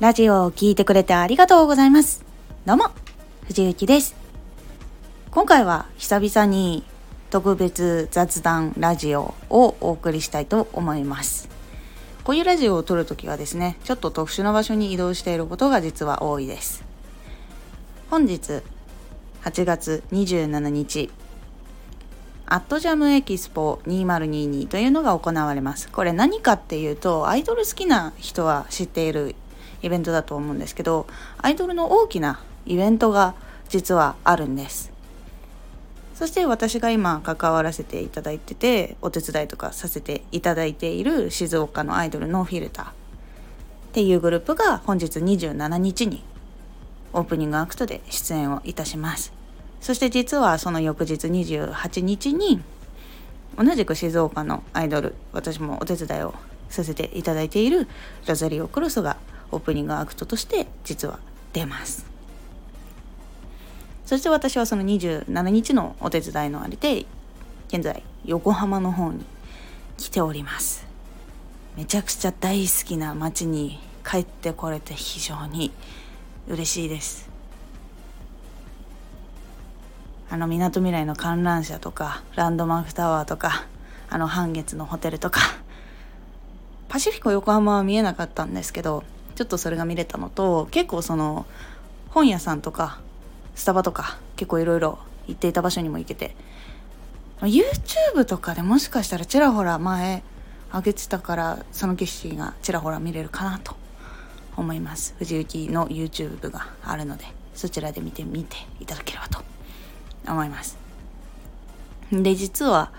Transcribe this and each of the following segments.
ラジオを聴いてくれてありがとうございます。どうも、藤幸です。今回は久々に特別雑談ラジオをお送りしたいと思います。こういうラジオを撮るときはですね、ちょっと特殊な場所に移動していることが実は多いです。本日8月27日、アットジャムエキスポ2022というのが行われます。これ何かっていうと、アイドル好きな人は知っているイベントだと思うんですけど、アイドルの大きなイベントが実はあるんです。そして私が今関わらせていただいてて、お手伝いとかさせていただいている静岡のアイドルのフィルターっていうグループが本日27日にオープニングアクトで出演をいたします。そして実はその翌日28日に同じく静岡のアイドル私もお手伝いをさせていただいているロザリオ・クロスがオープニングアクトとして実は出ます。そして私はその27日のお手伝いのあれで現在横浜の方に来ております。めちゃくちゃ大好きな街に帰ってこれて非常に嬉しいです。あのみなとみらいの観覧車とかランドマークタワーとかあの半月のホテルとか。パシフィコ横浜は見えなかったんですけどちょっとそれが見れたのと結構その本屋さんとかスタバとか結構いろいろ行っていた場所にも行けて。YouTube とかでもしかしたらちらほら前上げてたからその景色がちらほら見れるかなと。思います。藤幸の YouTube があるのでそちらで見てみていただければと思います。で実は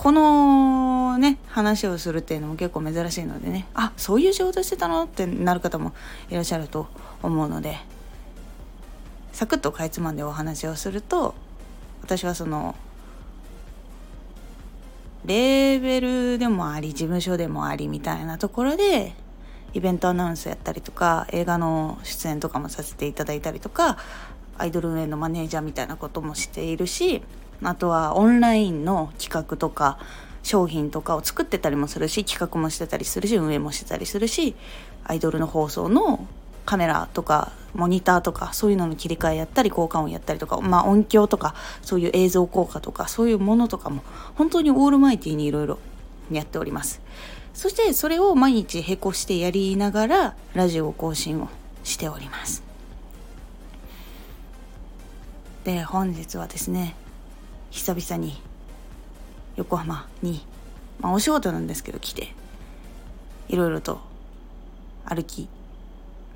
このね話をするっていうのも結構珍しいのでね。あそういう仕事してたのってなる方もいらっしゃると思うのでサクッとかいつまんでお話をすると私はそのレーベルでもあり事務所でもありみたいなところでイベントアナウンスやったりとか映画の出演とかもさせていただいたりとかアイドル運営のマネージャーみたいなこともしているしあとはオンラインの企画とか商品とかを作ってたりもするし企画もしてたりするし運営もしてたりするしアイドルの放送のカメラとかモニターとかそういうのの切り替えやったり効果音やったりとか、まあ、音響とかそういう映像効果とかそういうものとかも本当にオールマイティにいろいろやっております。そしてそれを毎日並行してやりながらラジオ更新をしております。で本日はですね久々に横浜に、まあ、お仕事なんですけど来ていろいろと歩き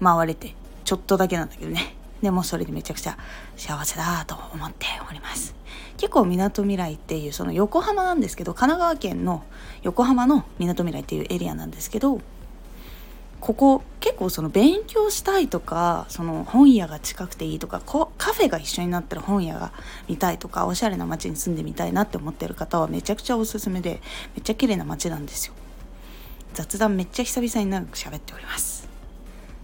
回れてちょっとだけなんだけどね。でもそれでめちゃくちゃ幸せだと思っております。結構みなとみらいっていうその横浜なんですけど神奈川県の横浜のみなとみらいっていうエリアなんですけどここ結構その勉強したいとかその本屋が近くていいとかこカフェが一緒になったら本屋が見たいとかおしゃれな街に住んでみたいなって思ってる方はめちゃくちゃおすすめでめっちゃ綺麗な街なんですよ。雑談めっちゃ久々に長く喋っております。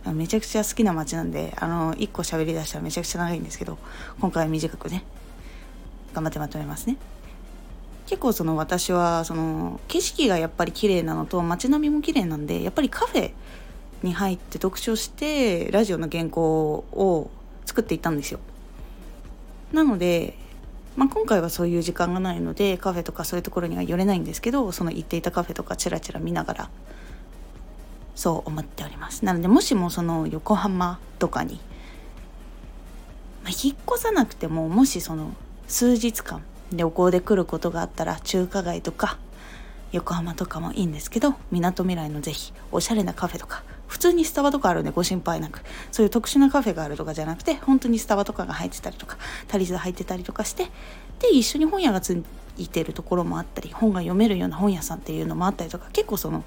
めちゃくちゃ好きな街なんであの1個喋りだしたらめちゃくちゃ長いんですけど今回は短くね頑張ってまとめますね。結構その私はその景色がやっぱり綺麗なのと街並みも綺麗なんでやっぱりカフェに入って読書してラジオの原稿を作っていったんですよ。なので、まあ、今回はそういう時間がないのでカフェとかそういうところには寄れないんですけどその行っていたカフェとかチラチラ見ながらそう思っております。なのでもしもその横浜とかに、まあ、引っ越さなくてももしその数日間旅行で来ることがあったら中華街とか横浜とかもいいんですけどみなとみらいのぜひおしゃれなカフェとか普通にスタバとかあるんでご心配なくそういう特殊なカフェがあるとかじゃなくて本当にスタバとかが入ってたりとかタリス入ってたりとかしてで一緒に本屋がついてるところもあったり本が読めるような本屋さんっていうのもあったりとか結構その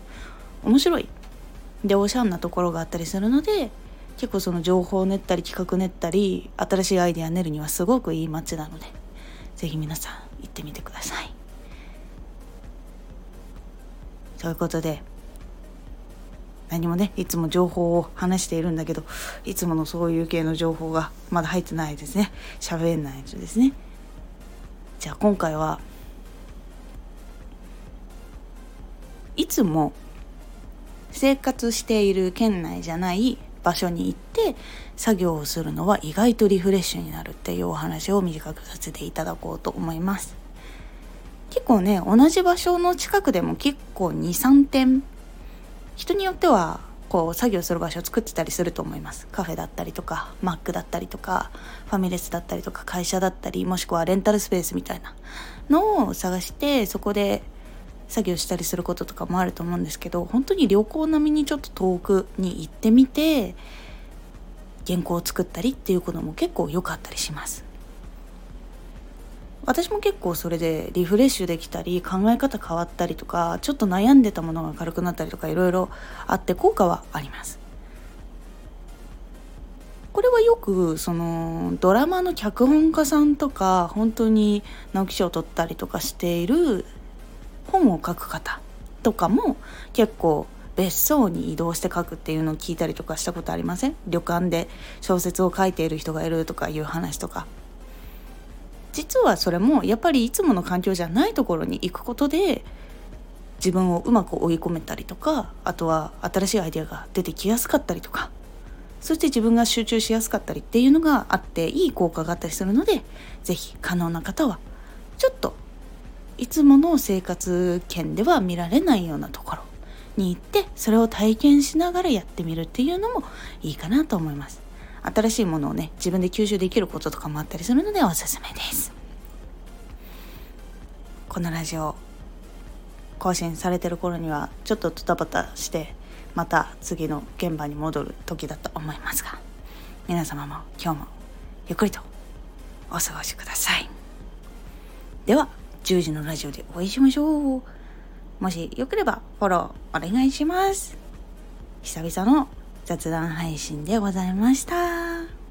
面白いでおしゃんなところがあったりするので結構その情報を練ったり企画練ったり新しいアイデア練るにはすごくいい街なので是非皆さん行ってみてください。ということで何もねいつも情報を話しているんだけどいつものそういう系の情報がまだ入ってないですね。喋れないですね。じゃあ今回はいつも生活している県内じゃない場所に行って作業をするのは意外とリフレッシュになるっていうお話を短くさせていただこうと思います。結構ね同じ場所の近くでも結構23点人によってはこう作業する場所を作ってたりすると思います。カフェだったりとかマックだったりとかファミレスだったりとか会社だったりもしくはレンタルスペースみたいなのを探してそこで作業したりすることとかもあると思うんですけど本当に旅行並みにちょっと遠くに行ってみて原稿を作ったりっていうことも結構良かったりします。私も結構それでリフレッシュできたり考え方変わったりとかちょっと悩んでたものが軽くなったりとかいろいろあって効果はあります。これはよくそのドラマの脚本家さんとか本当に直木賞を取ったりとかしている本を書く方とかも結構別荘に移動して書くっていうのを聞いたりとかしたことありません？旅館で小説を書いている人がいるとかいう話とか。実はそれもやっぱりいつもの環境じゃないところに行くことで自分をうまく追い込めたりとかあとは新しいアイデアが出てきやすかったりとかそして自分が集中しやすかったりっていうのがあっていい効果があったりするので是非可能な方はちょっといつもの生活圏では見られないようなところに行ってそれを体験しながらやってみるっていうのもいいかなと思います。新しいものをね自分で吸収できることとかもあったりするのでおすすめです。このラジオ更新されてる頃にはちょっとドタバタしてまた次の現場に戻る時だと思いますが皆様も今日もゆっくりとお過ごしください。では10時のラジオでお会いしましょう。もしよければフォローお願いします。久々の雑談配信でございました。